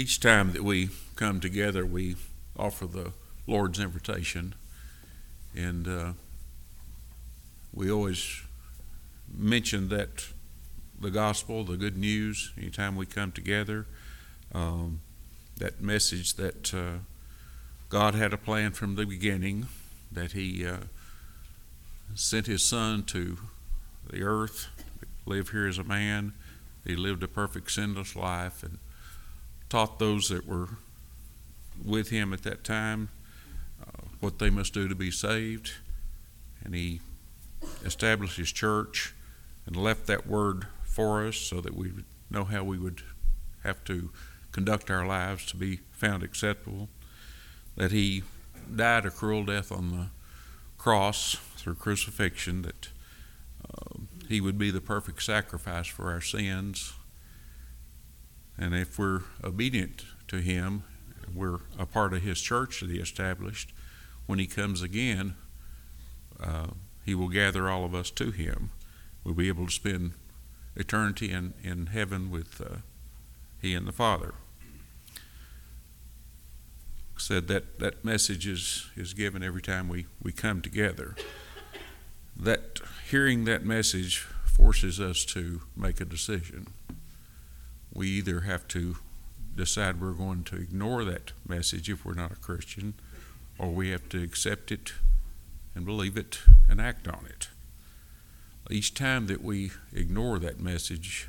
Each time that we come together, we offer the Lord's invitation. And uh, we always mention that the gospel, the good news, anytime we come together, um, that message that uh, God had a plan from the beginning, that He uh, sent His Son to the earth, live here as a man. He lived a perfect sinless life and taught those that were with Him at that time uh, what they must do to be saved. And He established His church and left that word for us so that we would know how we would have to conduct our lives to be found acceptable. That He died a cruel death on the cross through crucifixion, that uh, He would be the perfect sacrifice for our sins. And if we're obedient to Him, we're a part of His church that He established. When He comes again, uh, He will gather all of us to Him. We'll be able to spend eternity in, in heaven with uh, He and the Father. Said that that message is, is given every time we, we come together. That hearing that message forces us to make a decision. We either have to decide we're going to ignore that message if we're not a Christian, or we have to accept it and believe it and act on it. Each time that we ignore that message,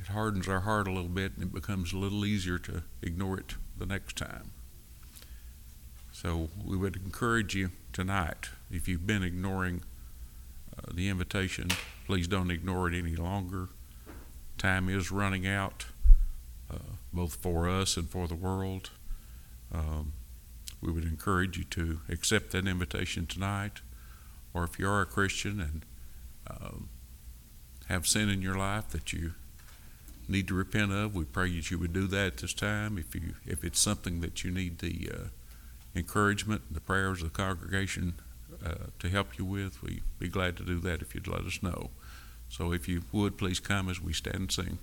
it hardens our heart a little bit and it becomes a little easier to ignore it the next time. So we would encourage you tonight, if you've been ignoring uh, the invitation, please don't ignore it any longer. Time is running out, uh, both for us and for the world. Um, we would encourage you to accept that invitation tonight, or if you are a Christian and um, have sin in your life that you need to repent of, we pray that you would do that at this time. If you if it's something that you need the uh, encouragement, the prayers of the congregation uh, to help you with, we'd be glad to do that if you'd let us know. So if you would, please come as we stand and sing.